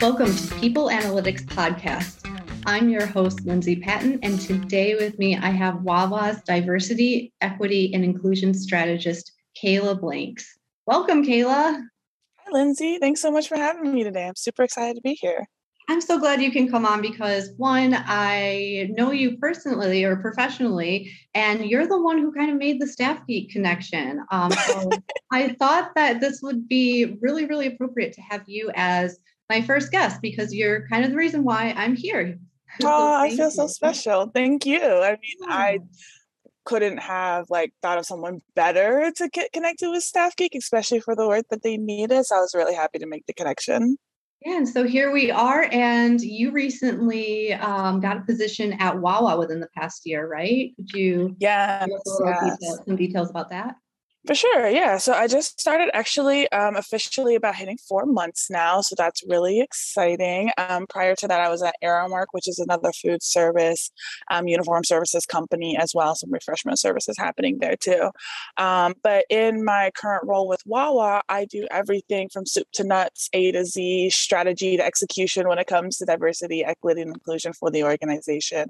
Welcome to People Analytics Podcast. I'm your host, Lindsay Patton, and today with me I have Wawa's Diversity, Equity, and Inclusion Strategist, Kaela Blanks. Welcome, Kaela. Hi, Lindsay. Thanks so much for having me today. I'm super excited to be here. I'm so glad you can come on because one, I know you personally or professionally, and you're the one who kind of made the Staff Geek connection. Um, so I thought that this would be really, really appropriate to have you as my first guest because you're kind of the reason why I'm here. So oh, I feel you. so special. Thank you. I mean, yeah. I couldn't have like thought of someone better to get connected with Staff Geek, especially for the work that they needed. So I was really happy to make the connection. Yeah, and so here we are, and you recently um, got a position at Wawa within the past year, right? Could you yeah, yes. Detail, some details about that? For sure, yeah. So I just started actually um, officially about hitting four months now, so that's really exciting. Um, prior to that, I was at Aramark, which is another food service, um, uniform services company as well. Some refreshment services happening there too. Um, but in my current role with Wawa, I do everything from soup to nuts, A to Z, strategy to execution when it comes to diversity, equity, and inclusion for the organization.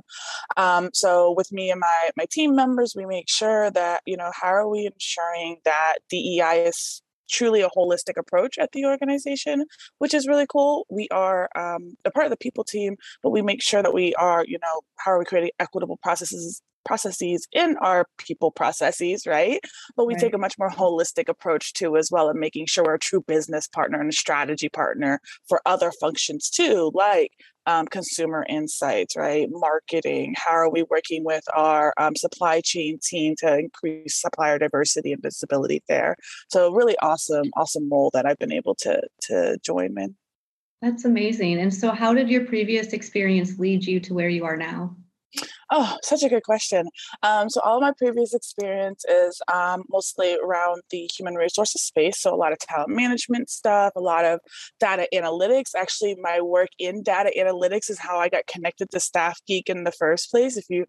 Um, so with me and my my team members, we make sure that you know how are we ensuring that DEI is truly a holistic approach at the organization, which is really cool. We are um, a part of the people team, but we make sure that we are, you know, how are we creating equitable processes processes in our people processes, right? But we right. take a much more holistic approach too, as well, and making sure we're a true business partner and a strategy partner for other functions too, like um, consumer insights, right? Marketing. How are we working with our um, supply chain team to increase supplier diversity and visibility there? So really awesome, awesome role that I've been able to to join in. That's amazing. And so, how did your previous experience lead you to where you are now? Oh, such a good question. Um, so, all of my previous experience is um, mostly around the human resources space. So, a lot of talent management stuff, a lot of data analytics. Actually, my work in data analytics is how I got connected to Staff Geek in the first place. If you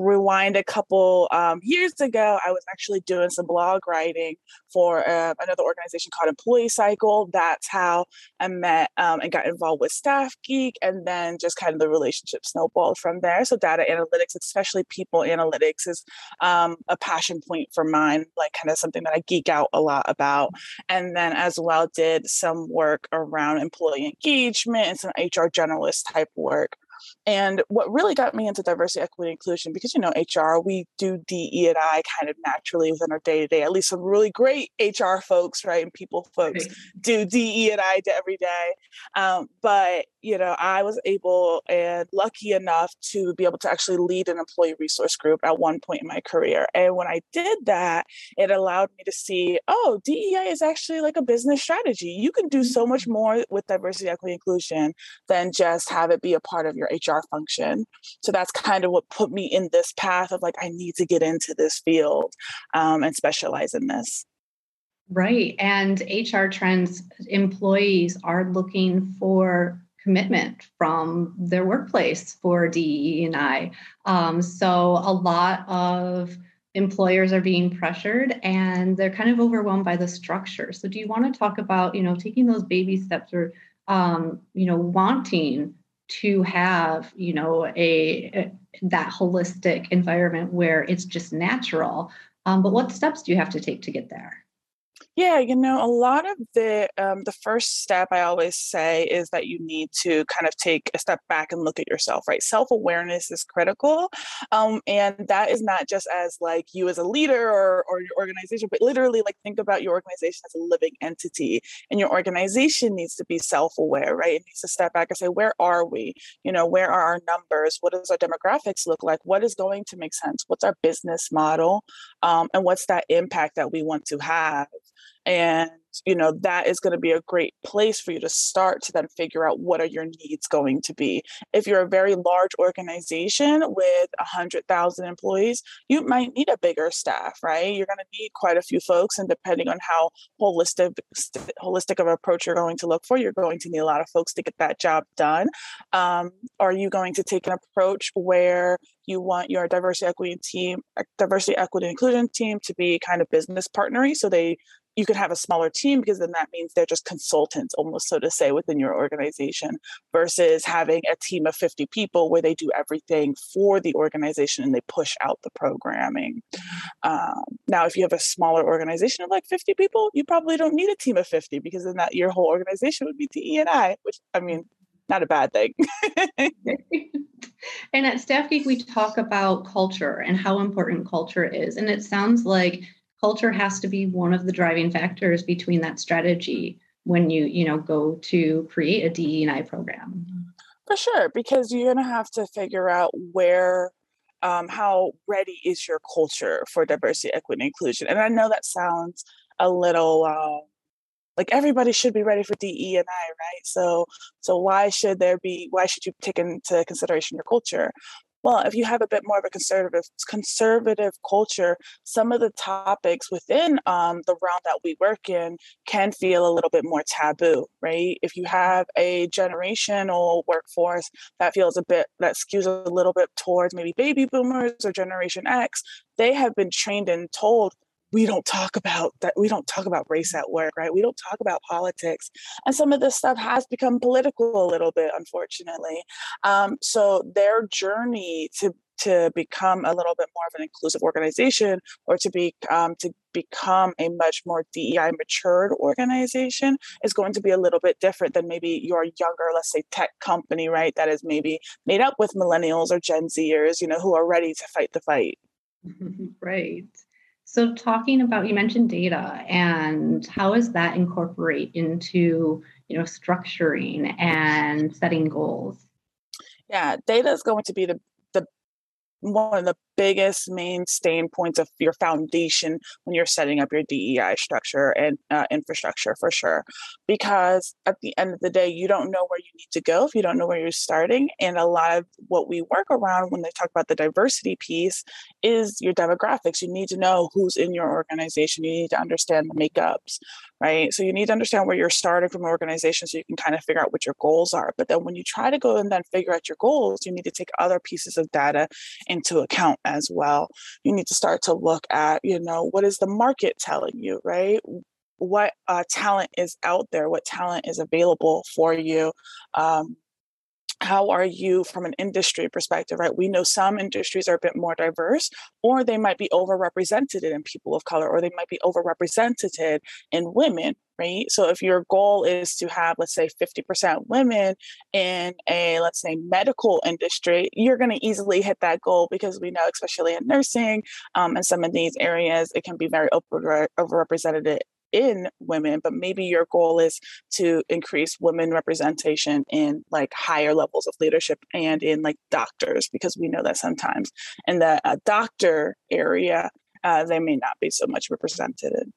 rewind a couple um, years ago, I was actually doing some blog writing for uh, another organization called Employee Cycle. That's how I met um, and got involved with Staff Geek, and then just kind of the relationship snowballed from there. So data analytics, especially people analytics, is um, a passion point for mine, like kind of something that I geek out a lot about. And then as well, did some work around employee engagement and some HR generalist type work and what really got me into diversity, equity, inclusion, because you know, HR, we do DE and I kind of naturally within our day to day. At least some really great HR folks, right, and people folks do DE and I every day. Um, but you know, I was able and lucky enough to be able to actually lead an employee resource group at one point in my career. And when I did that, it allowed me to see, oh, DEI is actually like a business strategy. You can do so much mm-hmm. more with diversity, equity, inclusion than just have it be a part of your HR function. So that's kind of what put me in this path of like, I need to get into this field um, and specialize in this. Right. And HR trends employees are looking for commitment from their workplace for DE and I. Um, so a lot of employers are being pressured and they're kind of overwhelmed by the structure. So do you want to talk about, you know, taking those baby steps or, um, you know, wanting to have, you know, a, a that holistic environment where it's just natural. Um, but what steps do you have to take to get there? Yeah, you know, a lot of the um, the first step I always say is that you need to kind of take a step back and look at yourself. Right, self awareness is critical, um, and that is not just as like you as a leader or or your organization, but literally like think about your organization as a living entity, and your organization needs to be self aware. Right, it needs to step back and say, where are we? You know, where are our numbers? What does our demographics look like? What is going to make sense? What's our business model? Um, and what's that impact that we want to have? And you know that is going to be a great place for you to start to then figure out what are your needs going to be. If you're a very large organization with 100000 employees you might need a bigger staff right? You're going to need quite a few folks and depending on how holistic holistic of approach you're going to look for you're going to need a lot of folks to get that job done. Um, are you going to take an approach where you want your diversity equity team diversity equity inclusion team to be kind of business partnery so they you could have a smaller team because then that means they're just consultants almost so to say within your organization versus having a team of 50 people where they do everything for the organization and they push out the programming um, now if you have a smaller organization of like 50 people you probably don't need a team of 50 because then that your whole organization would be DE&I which I mean not a bad thing. and at Staff Geek, we talk about culture and how important culture is. And it sounds like culture has to be one of the driving factors between that strategy when you you know go to create a DE&I program. For sure, because you're going to have to figure out where um, how ready is your culture for diversity, equity, and inclusion. And I know that sounds a little uh, like everybody should be ready for DE and I, right? So so why should there be why should you take into consideration your culture? Well, if you have a bit more of a conservative conservative culture, some of the topics within um, the realm that we work in can feel a little bit more taboo, right? If you have a generational workforce that feels a bit that skews a little bit towards maybe baby boomers or Generation X, they have been trained and told we don't talk about that we don't talk about race at work right we don't talk about politics and some of this stuff has become political a little bit unfortunately um, so their journey to to become a little bit more of an inclusive organization or to be um, to become a much more DEI matured organization is going to be a little bit different than maybe your younger, let's say tech company, right? That is maybe made up with millennials or Gen Zers, you know, who are ready to fight the fight. right. So, talking about you mentioned data and how does that incorporate into you know structuring and setting goals? Yeah, data is going to be the the one of the biggest main stain points of your foundation when you're setting up your DEI structure and uh, infrastructure for sure. Because at the end of the day, you don't know where you need to go if you don't know where you're starting. And a lot of what we work around when they talk about the diversity piece is your demographics. You need to know who's in your organization, you need to understand the makeups, right? So you need to understand where you're starting from an organization so you can kind of figure out what your goals are. But then when you try to go and then figure out your goals, you need to take other pieces of data into account as well. You need to start to look at, you know, what is the market telling you, right? What uh, talent is out there? What talent is available for you? Um, how are you from an industry perspective right? We know some industries are a bit more diverse or they might be overrepresented in people of color or they might be overrepresented in women right? So if your goal is to have let's say 50% women in a let's say medical industry you're going to easily hit that goal because we know especially in nursing um, and some of these areas it can be very over, overrepresented in women, but maybe your goal is to increase women representation in like higher levels of leadership and in like doctors, because we know that sometimes in the uh, doctor area, uh, they may not be so much represented.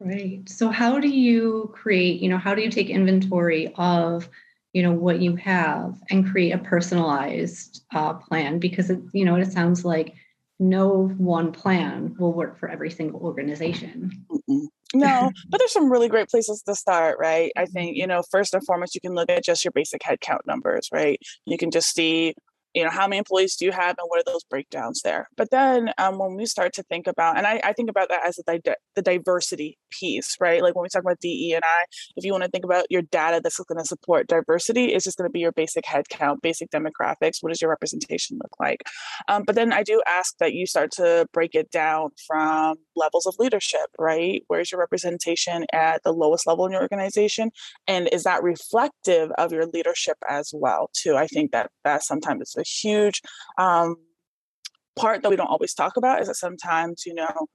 Right. So, how do you create, you know, how do you take inventory of, you know, what you have and create a personalized uh, plan? Because, it, you know, it sounds like no one plan will work for every single organization. Mm-mm. No, but there's some really great places to start, right? I mm-hmm. think, you know, first and foremost, you can look at just your basic headcount numbers, right? You can just see you know how many employees do you have and what are those breakdowns there? But then um, when we start to think about and i, I think about that as the, the diversity piece right? Like when we talk about de and i if you want to think about your data that's going to support diversity it's just going to be your basic head count basic demographics what does your representation look like? Um, but then i do ask that you start to break it down from levels of leadership right? Where's your representation at the lowest level in your organization? And is that reflective of your leadership as well too? I think that that sometimes it's huge um, part that we don't always talk about is that sometimes, you know,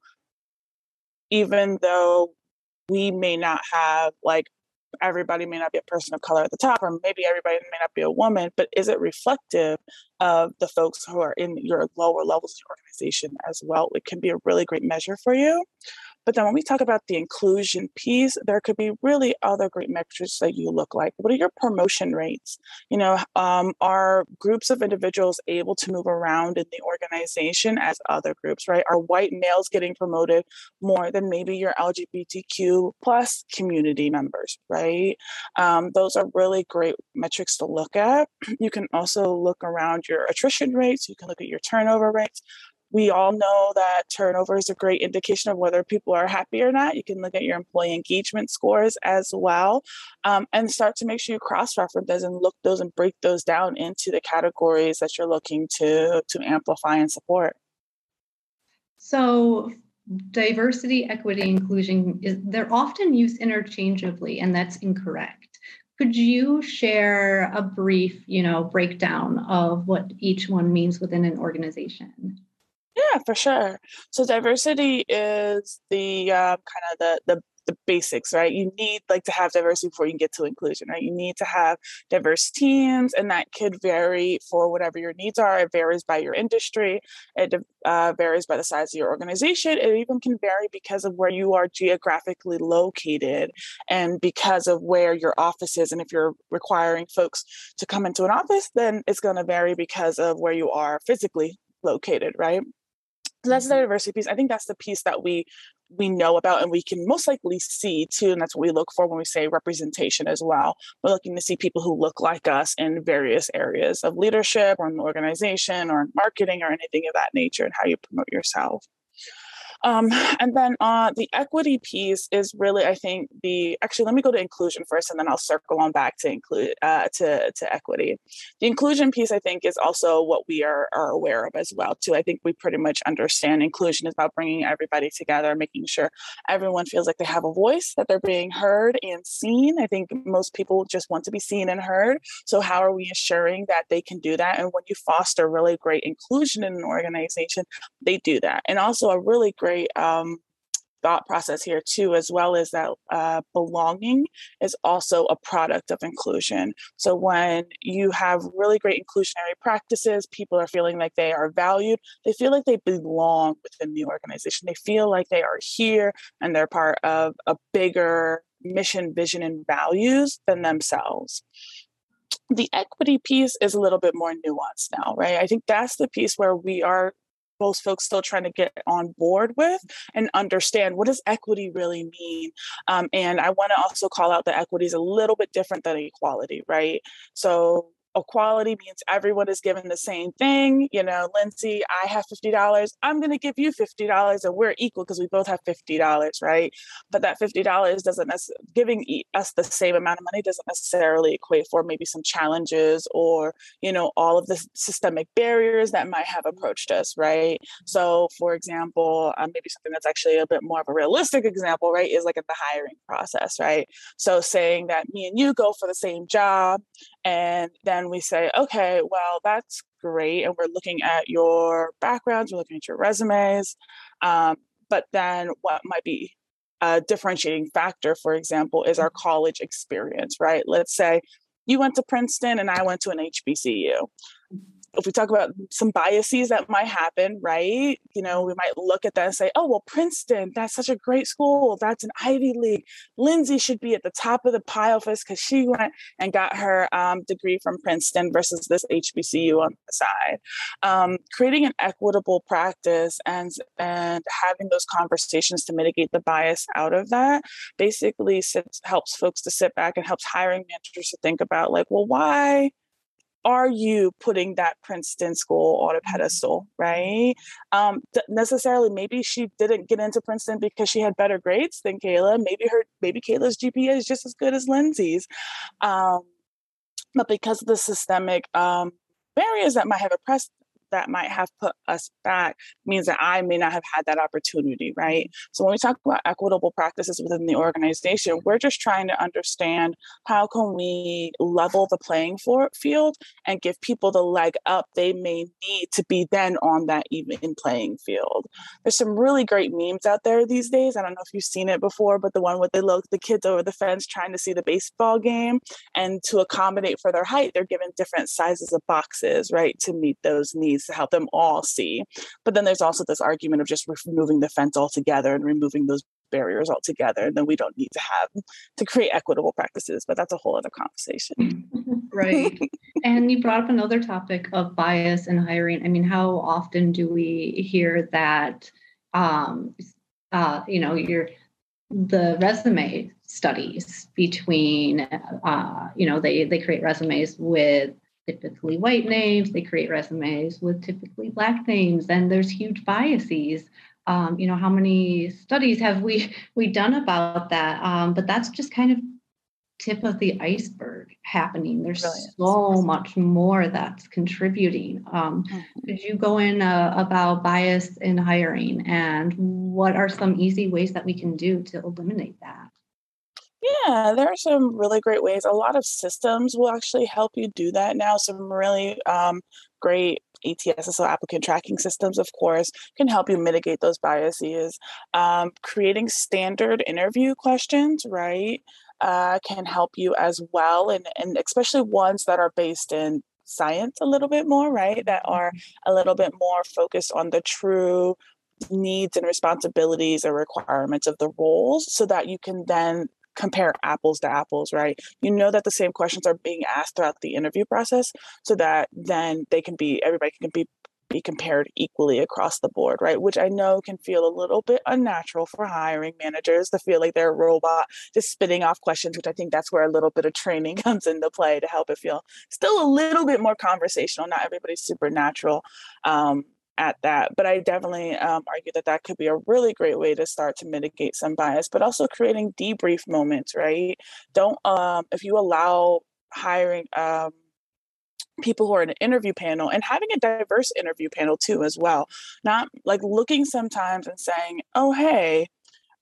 even though we may not have like everybody may not be a person of color at the top, or maybe everybody may not be a woman, but is it reflective of the folks who are in your lower levels of the organization as well? It can be a really great measure for you. But then when we talk about the inclusion piece, there could be really other great metrics that you look like. What are your promotion rates? You know, um, are groups of individuals able to move around in the organization as other groups, right? Are white males getting promoted more than maybe your LGBTQ plus community members, right? Um, those are really great metrics to look at. You can also look around your attrition rates. You can look at your turnover rates we all know that turnover is a great indication of whether people are happy or not. You can look at your employee engagement scores as well um, and start to make sure you cross reference those and look those and break those down into the categories that you're looking to, to amplify and support. So, diversity, equity, inclusion is they're often used interchangeably, and that's incorrect. Could you share a brief, you know, breakdown of what each one means within an organization? Yeah, for sure. So diversity is the uh, kind of the the the basics, right? You need like to have diversity before you get to inclusion, right? You need to have diverse teams, and that could vary for whatever your needs are. It varies by your industry. It uh, varies by the size of your organization. It even can vary because of where you are geographically located, and because of where your office is. And if you're requiring folks to come into an office, then it's going to vary because of where you are physically located, right? That's the mm-hmm. diversity piece. I think that's the piece that we we know about and we can most likely see too, and that's what we look for when we say representation as well. We're looking to see people who look like us in various areas of leadership or in the organization or in marketing or anything of that nature and how you promote yourself. Um, and then uh, the equity piece is really, I think, the actually. Let me go to inclusion first, and then I'll circle on back to include uh, to to equity. The inclusion piece, I think, is also what we are are aware of as well. Too, I think we pretty much understand inclusion is about bringing everybody together, making sure everyone feels like they have a voice, that they're being heard and seen. I think most people just want to be seen and heard. So, how are we ensuring that they can do that? And when you foster really great inclusion in an organization, they do that. And also a really great great um, thought process here too as well as that uh, belonging is also a product of inclusion. So when you have really great inclusionary practices people are feeling like they are valued they feel like they belong within the organization. They feel like they are here and they're part of a bigger mission vision and values than themselves. The equity piece is a little bit more nuanced now, right? I think that's the piece where we are most folks still trying to get on board with and understand what does equity really mean um, and i want to also call out that equity is a little bit different than equality right? So equality means everyone is given the same thing. You know, Lindsay, I have $50. I'm going to give you $50 and we're equal because we both have $50, right? But that $50 doesn't necessarily, giving us the same amount of money doesn't necessarily equate for maybe some challenges or, you know, all of the systemic barriers that might have approached us, right? So, for example, um, maybe something that's actually a bit more of a realistic example, right, is like at the hiring process, right? So, saying that me and you go for the same job and then we say, okay, well, that's great. And we're looking at your backgrounds, we're looking at your resumes. Um, but then what might be a differentiating factor, for example, is our mm-hmm. college experience, right? Let's say you went to Princeton and I went to an HBCU if we talk about some biases that might happen, right? You know, we might look at that and say, oh, well, Princeton, that's such a great school. That's an Ivy League. Lindsay should be at the top of the pile for because she went and got her um, degree from Princeton versus this HBCU on the side. Um, creating an equitable practice and, and having those conversations to mitigate the bias out of that basically sits, helps folks to sit back and helps hiring managers to think about, like, well, why? Are you putting that Princeton school on a mm-hmm. pedestal, right? Um, necessarily, maybe she didn't get into Princeton because she had better grades than Kaela. Maybe her, maybe Kaela's GPA is just as good as Lindsay's, um, but because of the systemic um, barriers that might have oppressed that might have put us back means that I may not have had that opportunity, right? Mm-hmm. So when we talk about equitable practices within the organization, we're just trying to understand how can we level the playing field and give people the leg up they may need to be then on that even playing field. There's some really great memes out there these days. I don't know if you've seen it before, but the one with the look the kids over the fence trying to see the baseball game and to accommodate for their height, they're given different sizes of boxes, right, to meet those needs needs to help them all see. But then there's also this argument of just removing the fence altogether and removing those barriers altogether. And then we don't need to have to create equitable practices, but that's a whole other conversation. right. and you brought up another topic of bias in hiring. I mean, how often do we hear that um, uh, you know, your the resume studies between uh, you know they they create resumes with typically white names they create resumes with typically black names and there's huge biases um, you know how many studies have we we done about that um, but that's just kind of tip of the iceberg happening. There's Brilliant. so much more that's contributing. Um, mm-hmm. Could you go in uh, about bias in hiring and what are some easy ways that we can do to eliminate that? Yeah, there are some really great ways. A lot of systems will actually help you do that now. Some really um, great ATS, so applicant tracking systems, of course, can help you mitigate those biases. Um, creating standard interview questions, right? uh, can help you as well, and and especially ones that are based in science a little bit more, right? That are mm-hmm. a little bit more focused on the true needs and responsibilities or requirements of the roles, so that you can then compare apples to apples, right? You know that the same questions are being asked throughout the interview process so that then they can be everybody can be be compared equally across the board, right? Which I know can feel a little bit unnatural for hiring managers to feel like they're a robot just spitting off questions, which I think that's where a little bit of training comes into play to help it feel still a little bit more conversational. Not everybody's supernatural um, at that, but I definitely um, argue that that could be a really great way to start to mitigate some bias, but also creating debrief moments, right? Don't, um, if you allow hiring, um, people who are in an interview panel and having a diverse interview panel too as well not like looking sometimes and saying oh hey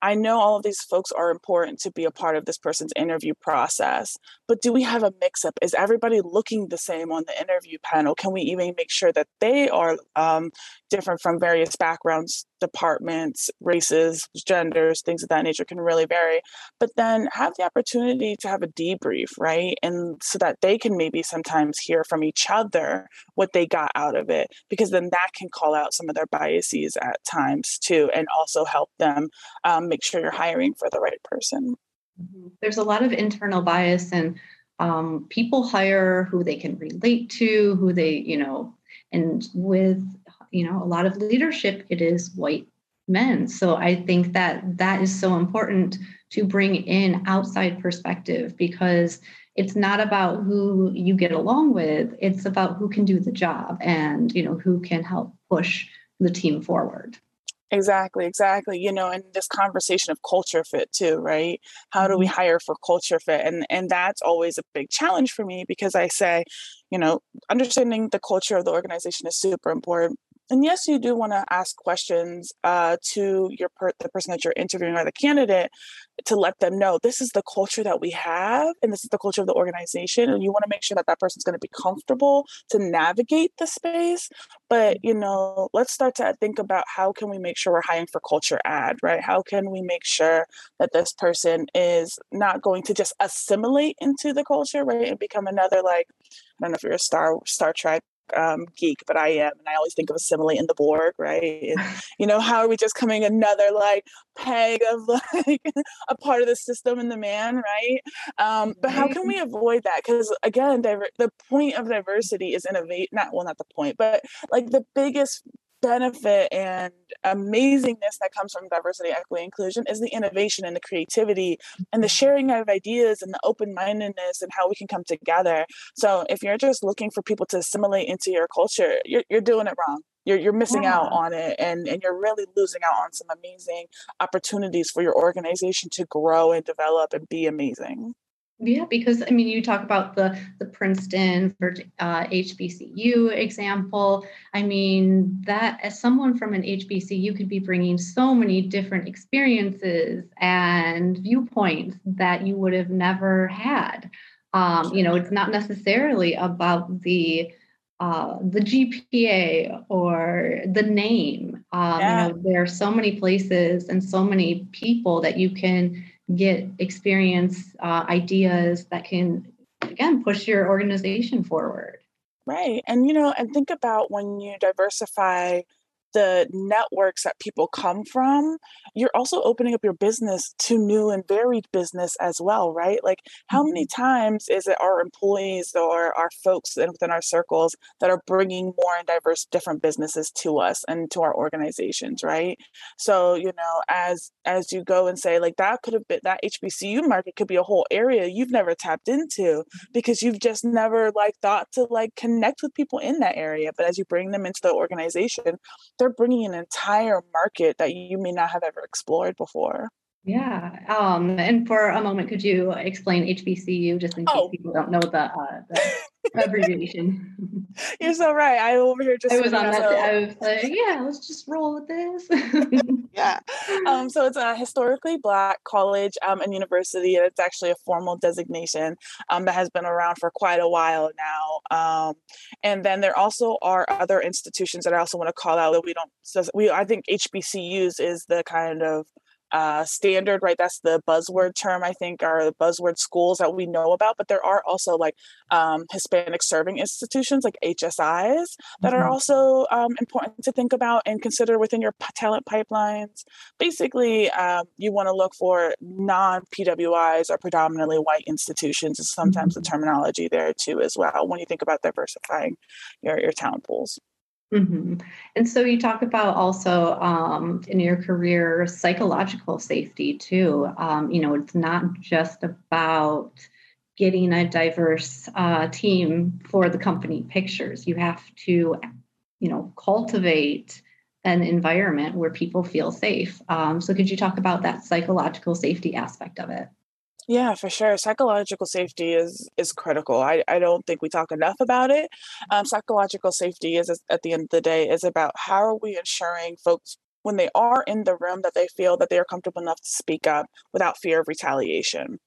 I know all of these folks are important to be a part of this person's interview process, but do we have a mix up? Is everybody looking the same on the interview panel? Can we even make sure that they are um, different from various backgrounds, departments, races, genders, things of that nature can really vary. But then have the opportunity to have a debrief, right? And so that they can maybe sometimes hear from each other what they got out of it, because then that can call out some of their biases at times too, and also help them um, make sure you're hiring for the right person. Mm-hmm. There's a lot of internal bias and um, people hire who they can relate to, who they, you know, and with you know a lot of leadership it is white men so i think that that is so important to bring in outside perspective because it's not about who you get along with it's about who can do the job and you know who can help push the team forward Exactly, exactly. You know, and this conversation of culture fit too, right? How do we mm-hmm. hire for culture fit? And and that's always a big challenge for me because I say, you know, understanding the culture of the organization is super important and yes, you do want to ask questions uh, to your per- the person that you're interviewing or the candidate to let them know this is the culture that we have and this is the culture of the organization, and you want to make sure that that person's going to be comfortable to navigate the space. But you know, let's start to think about how can we make sure we're hiring for culture add, right? How can we make sure that this person is not going to just assimilate into the culture, right, and become another like I don't know if you're a Star Star Trek um, geek, but I am, and I always think of assimilate in the Borg, right? And, you know, how are we just coming another like peg of like a part of the system in the man, right? Um, but how can we avoid that? Because again, diver- the point of diversity is innovate. Not well, not the point, but like the biggest benefit and amazingness that comes from diversity, equity, inclusion is the innovation and the creativity and the mm-hmm. sharing of ideas and the open mindedness and how we can come together. So if you're just looking for people to assimilate into your culture, you're, you're doing it wrong. You're, you're missing yeah. out on it and, and you're really losing out on some amazing opportunities for your organization to grow and develop and be amazing. Yeah, because I mean, you talk about the the Princeton for uh, HBCU example. I mean, that as someone from an HBCU could be bringing so many different experiences and viewpoints that you would have never had. Um, you know, it's not necessarily about the uh, the GPA or the name. Um, yeah. You know, there are so many places and so many people that you can get experience uh, ideas that can again push your organization forward Right. And, you know, and think about when you diversify the networks that people come from, you're also opening up your business to new and varied business as well, right? Like, how many Mhm. times is it our employees or our folks within our circles that are bringing more and diverse different businesses to us and to our organizations, right? So, you know, as as you go and say like that could have been that HBCU market could be a whole area you've never tapped into because you've just never like thought to like connect with people in that area. But as you bring them into the organization, they're bringing an entire market that you may not have ever explored before. Yeah. Um, and for a moment, could you explain HBCU just in case Oh, people don't know the uh, the abbreviation? you're so right. I over here just I was on that. I was like, yeah, let's just roll with this. yeah. Um, so it's a historically black college um, and university, and it's actually a formal designation um, that has been around for quite a while now. Um, and then there also are other institutions that I also want to call out that we don't. So we I think HBCUs is the kind of uh, standard, right? That's the buzzword term, I think, are the buzzword schools that we know about. But there are also like um, Hispanic serving institutions, like HSIs, that are Mhm. also um, important to think about and consider within your talent pipelines. Basically, um, you want to look for non PWIs or predominantly white institutions, is sometimes the Mhm. terminology there too, as well, when you think about diversifying your, your talent pools. Mhm. And so you talk about also um, in your career psychological safety too. Um, you know, it's not just about getting a diverse uh, team for the company pictures. You have to, you know, cultivate an environment where people feel safe. Um, so could you talk about that psychological safety aspect of it? Yeah, for sure. Psychological safety is is critical. I, I don't think we talk enough about it. Um, psychological safety is, is at the end of the day is about how are we ensuring folks when they are in the room that they feel that they are comfortable enough to speak up without fear of retaliation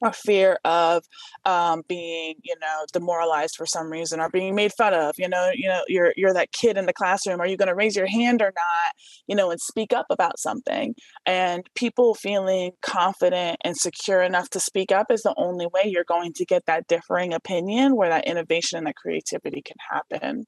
or fear of um, being, you know, demoralized for some reason or being made fun of. You know, you know, you're you're that kid in the classroom. Are you going to raise your hand or not? You know, and speak up about something. And people feeling confident and secure enough to speak up is the only way you're going to get that differing opinion where that innovation and that creativity can happen.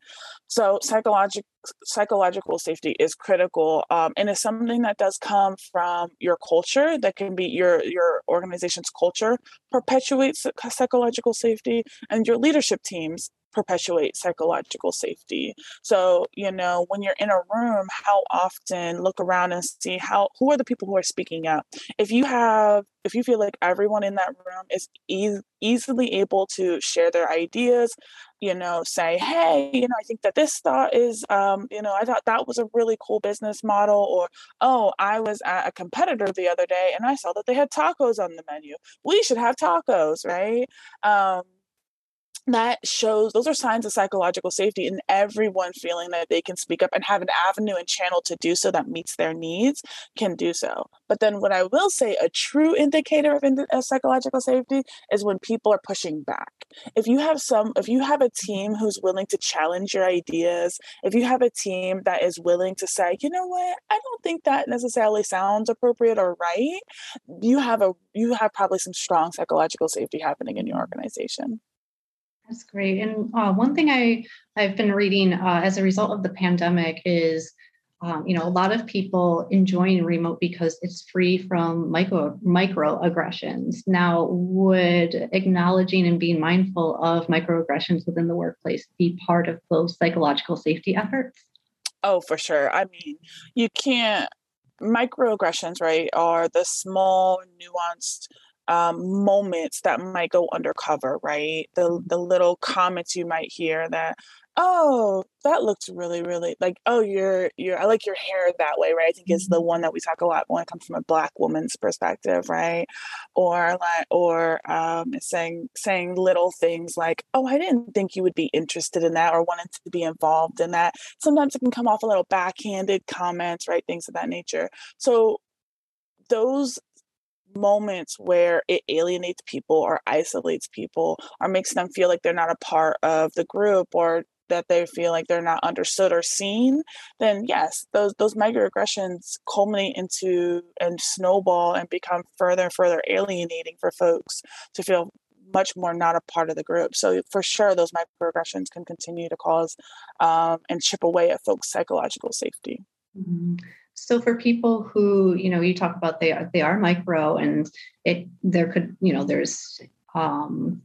So psychological psychological safety is critical um, and it's something that does come from your culture that can be your your organization's culture perpetuates psychological safety and your leadership teams perpetuate psychological safety. So you know when you're in a room how often look around and see how who are the people who are speaking up? If you have if you feel like everyone in that room is e- easily able to share their ideas you know say hey you know i think that this thought is um you know i thought that was a really cool business model or oh i was at a competitor the other day and i saw that they had tacos on the menu. We should have tacos right? Um that shows those are signs of psychological safety and everyone feeling that they can speak up and have an avenue and channel to do so that meets their needs can do so. But then what i will say a true indicator of, ind- of psychological safety is when people are pushing back. If you have some if you have a team mm-hmm. who's willing to challenge your ideas if you have a team that is willing to say you know what? I don't think that necessarily sounds appropriate or right you have a you have probably some strong psychological safety happening in your mm-hmm. organization That's great. And uh, one thing I I've been reading uh, as a result of the pandemic is, um, you know, a lot of people enjoying remote because it's free from micro microaggressions. Now, would acknowledging and being mindful of microaggressions within the workplace be part of those psychological safety efforts? oh for sure i mean you can't microaggressions right are the small nuanced um, moments that might go undercover right? The the little comments you might hear that oh that looks really really like oh you're you're i like your hair that way right? I think is the Mhm. one that we talk a lot when it comes from a black woman's perspective right? Or like or um saying saying little things like oh i didn't think you would be interested in that or wanted to be involved in that. Sometimes it can come off a little backhanded comments right? Things of that nature. So those moments where it alienates people or isolates people or makes them feel like they're not a part of the group or that they feel like they're not understood or seen then yes those those microaggressions culminate into and snowball and become further and further alienating for folks to feel much more not a part of the group. So for sure, those microaggressions can continue to cause um, and chip away at folks' psychological safety. Mm-hmm. So for people who, you know, you talk about they are they are micro, and it there could, you know, there's um,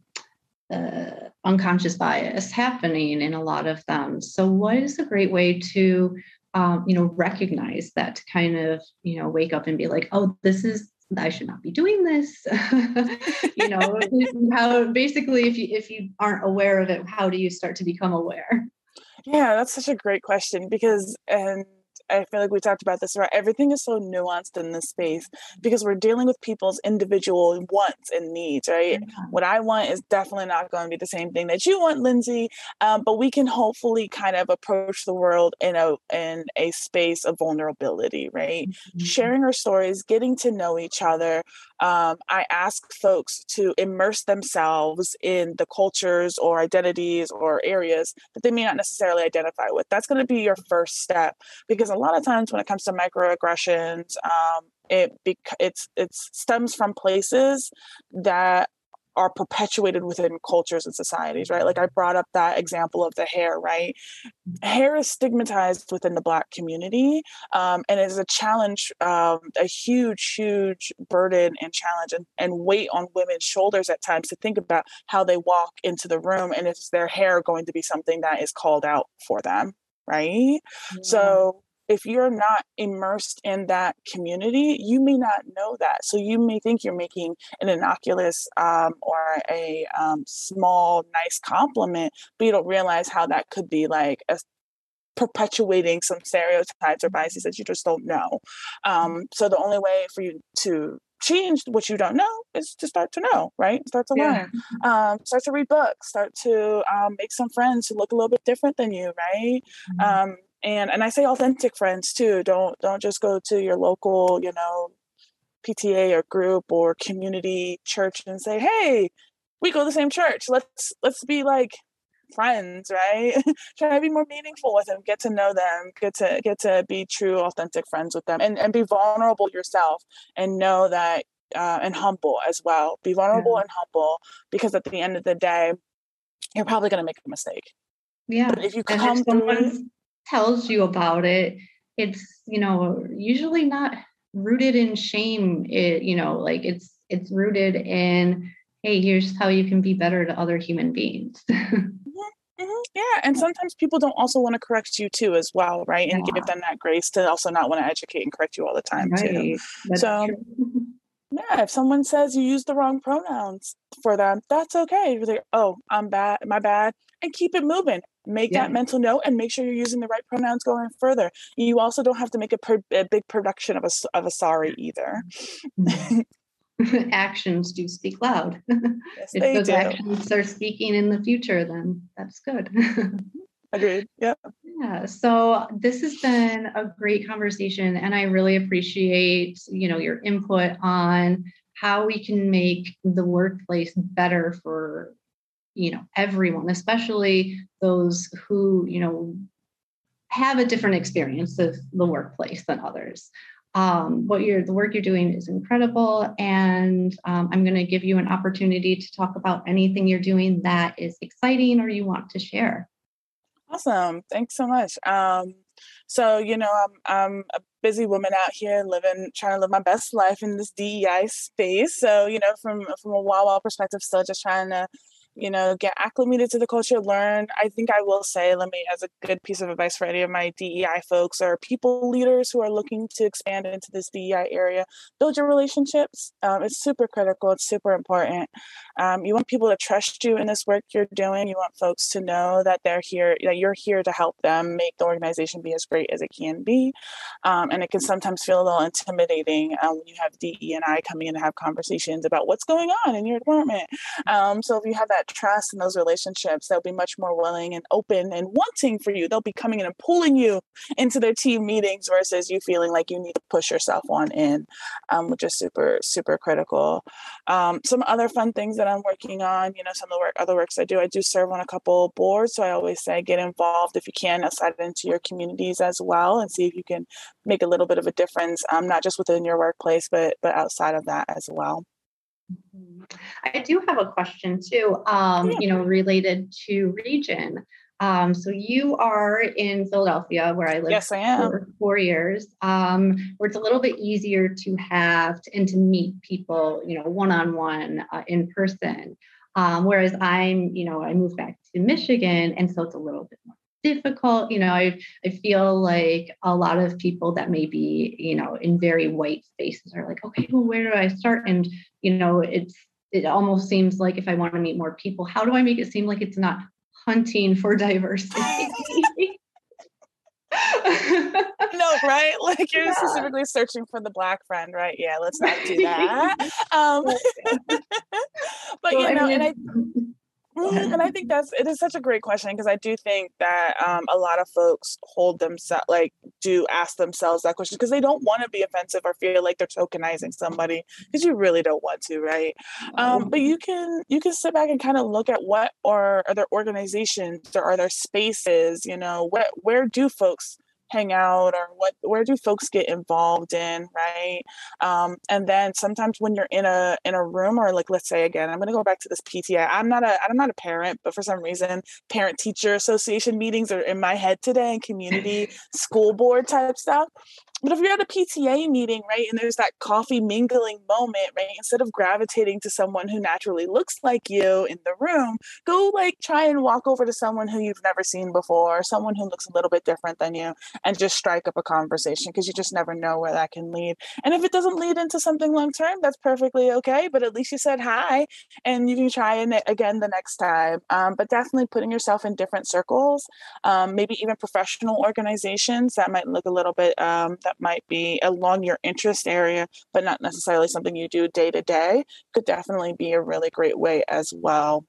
uh, unconscious bias happening in a lot of them. So what is a great way to um, you know recognize that to kind of you know wake up and be like oh this is I should not be doing this. you know, how basically if you if you aren't aware of it, how do you start to become aware? Yeah, that's such a great question because and I feel like we talked about this, right? Everything is so nuanced in this space because we're dealing with people's individual wants and needs, right? What I want is definitely not going to be the same thing that you want, Lindsay. Um, but we can hopefully kind of approach the world in a in a space of vulnerability, right? Mm-hmm. Sharing our stories, getting to know each other. Um, I ask folks to immerse themselves in the cultures or identities or areas that they may not necessarily identify with. That's going to be your first step because a lot of times when it comes to microaggressions, um, it bec- it's it stems from places that are perpetuated within cultures and societies, right? Like I brought up that example of the hair, right? Hair is stigmatized within the Black community, um, and it is a challenge, um, a huge, huge burden and challenge and, and weight on women's shoulders at times to think about how they walk into the room and is their hair going to be something that is called out for them, right? Yeah. So if you're not immersed in that community, you may not know that. So you may think you're making an innocuous um, or a um, small, nice compliment, but you don't realize how that could be like a, perpetuating some stereotypes or biases that you just don't know. Um, so the only way for you to change what you don't know is to start to know, right? Start to yeah. learn, um, start to read books, start to um, make some friends who look a little bit different than you, right? Mm-hmm. And and I say authentic friends too. Don't don't just go to your local, you know, PTA or group or community church and say, "Hey, we go to the same church. Let's let's be like friends, right? Try to be more meaningful with them, get to know them, get to get to be true, authentic friends with them, and and be vulnerable yourself, and know that uh, and humble as well. Be vulnerable yeah. and humble because at the end of the day, you're probably going to make a mistake. Yeah. But if you come if through tells you about it, it's, you know, usually not rooted in shame. It, you know, like it's it's rooted in, hey, here's how you can be better to other human beings. Mm-hmm. Yeah, and sometimes people don't also want to correct you too, as well, right? And yeah. give them that grace to also not want to educate and correct you all the time right. too. That's so, true. yeah, if someone says you use the wrong pronouns for them, that's okay. You're like, oh, I'm bad, my bad, and keep it moving make yeah. that mental note and make sure you're using the right pronouns going further. You also don't have to make a, per, a big production of a, of a sorry either. Mm-hmm. Actions do speak loud. Yes, if those do. actions are speaking in the future then that's good. Agreed yeah yeah so this has been a great conversation and i really appreciate you know your input on how we can make the workplace better for you know everyone especially those who you know have a different experience of the workplace than others. Um, what you're the work you're doing is incredible and um, i'm going to give you an opportunity to talk about anything you're doing that is exciting or you want to share. Awesome. Thanks so much. Um, so you know I'm, I'm a busy woman out here living trying to live my best life in this dei space. So you know from from a Wawa perspective still just trying to you know, get acclimated to the culture, learn. I think I will say, let me, as a good piece of advice for any of my DEI folks or people leaders who are looking to expand into this DEI area, build your relationships. Um, it's super critical, it's super important. Um, you want people to trust you in this work you're doing. You want folks to know that they're here, that you're here to help them make the organization be as great as it can be. Um, and it can sometimes feel a little intimidating um, when you have DE and I coming in to have conversations about what's going on in your department. Um, so if you have that that trust and those relationships, they'll be much more willing and open and wanting for you. They'll be coming in and pulling you into their team meetings versus you feeling like you need to push yourself on in, um, which is super, super critical. Um, some other fun things that I'm working on, you know, some of the work, other works I do, I do serve on a couple boards. So I always say get involved if you can outside into your communities as well and see if you can make a little bit of a difference, um, not just within your workplace, but but outside of that as well. I do have a question too, um, yeah. you know, related to region. Um, so you are in Philadelphia, where I lived yes, I am. for four years, um, where it's a little bit easier to have to, and to meet people, you know, one on one in person. Um, whereas I'm, you know, I moved back to Michigan, and so it's a little bit more difficult. You know, I I feel like a lot of people that may be, you know, in very white spaces are like, okay, well, where do I start? And you know, it's it almost seems like if I want to meet more people, how do I make it seem like it's not hunting for diversity. no, right? Like you're yeah. specifically searching for the black friend, right? Yeah, let's not do that. Um, but you know, and I. And I think that's it is such a great question because I do think that um, a lot of folks hold themselves like do ask themselves that question because they don't want to be offensive or feel like they're tokenizing somebody because you really don't want to, right? Um, but you can you can sit back and kind of look at what are, are there organizations or are there spaces, you know, where where do folks hang out or what where do folks get involved in right? Um, and then sometimes when you're in a in a room or like let's say again i'm going to go back to this pta i'm not a i'm not a parent but for some reason parent teacher association meetings are in my head today and community school board type stuff but if you're at a PTA meeting, right, and there's that coffee mingling moment, right, instead of gravitating to someone who naturally looks like you in the room, go like try and walk over to someone who you've never seen before, someone who looks a little bit different than you, and just strike up a conversation because you just never know where that can lead. And if it doesn't lead into something long term, that's perfectly okay. But at least you said hi, and you can try it again the next time. Um, but definitely putting yourself in different circles, um, maybe even professional organizations that might look a little bit um, that might be along your interest area, but not necessarily something you do day to day, could definitely be a really great way as well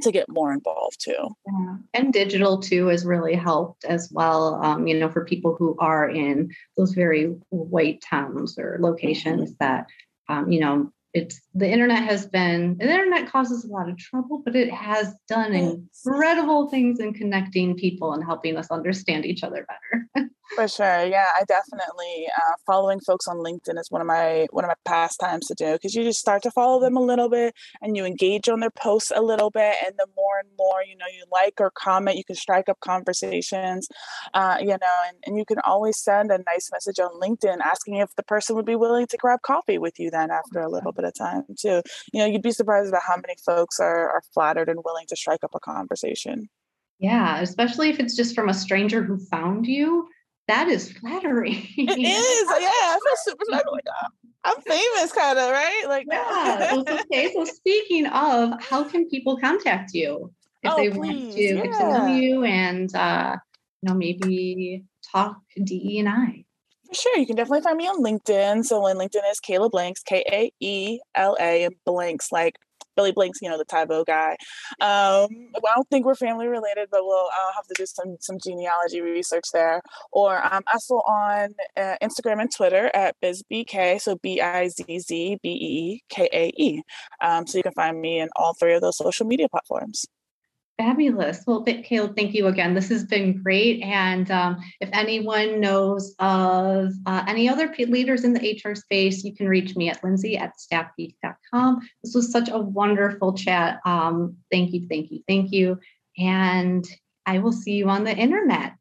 to get more involved too. Yeah. And digital too has really helped as well. Um, you know, for people who are in those very white towns or locations that, um, you know, it's the internet has been the internet causes a lot of trouble but it has done incredible things in connecting people and helping us understand each other better for sure yeah i definitely uh, following folks on linkedin is one of my one of my pastimes to do because you just start to follow them a little bit and you engage on their posts a little bit and the more and more you know you like or comment you can strike up conversations uh, you know and, and you can always send a nice message on linkedin asking if the person would be willing to grab coffee with you then after a little bit of time too. You know, you'd be surprised about how many folks are are flattered and willing to strike up a conversation. Yeah, especially if it's just from a stranger who found you. That is flattering. It is. Yeah, I feel super flattered. Like, oh, I'm famous, kind of, right? Like, yeah. okay. So speaking of, how can people contact you if oh, they please. want to yeah. get to know you and uh, you know maybe talk DE and I? For Sure, you can definitely find me on LinkedIn. So on LinkedIn is Kaela Blanks, K A E L A, and Blanks like Billy Blanks, you know, the Tae Bo guy. Um, I don't think we're family related, but we'll I'll have to do some some genealogy research there. Or I'm also on uh, Instagram and Twitter at BizBK, so B I Z Z B E E K A E. Um, so you can find me in all three of those social media platforms. Fabulous. Well, Kaela, thank you again. This has been great. And um, if anyone knows of uh, any other leaders in the HR space, you can reach me at lindsay at staffgeek.com. This was such a wonderful chat. Um, thank you, thank you, thank you. And I will see you on the internet.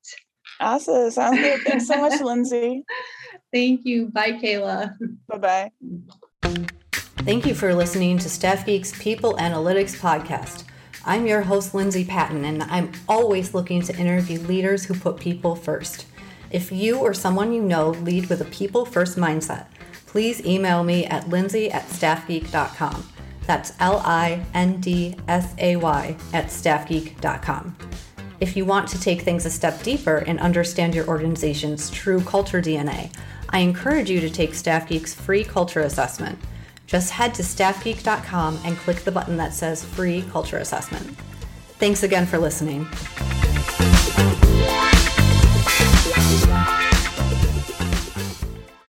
Awesome. Sounds good. Thanks so much, Lindsay. Thank you. Bye, Kaela. Bye bye. Thank you for listening to Staff Geek's People Analytics Podcast. I'm your host, Lindsay Patton, and I'm always looking to interview leaders who put people first. If you or someone you know lead with a people first mindset, please email me at lindsay at staffgeek.com. That's L I N D S A Y at staffgeek.com. If you want to take things a step deeper and understand your organization's true culture DNA, I encourage you to take Staff Geek's free culture assessment. Just head to staffgeek.com and click the button that says Free Culture Assessment. Thanks again for listening.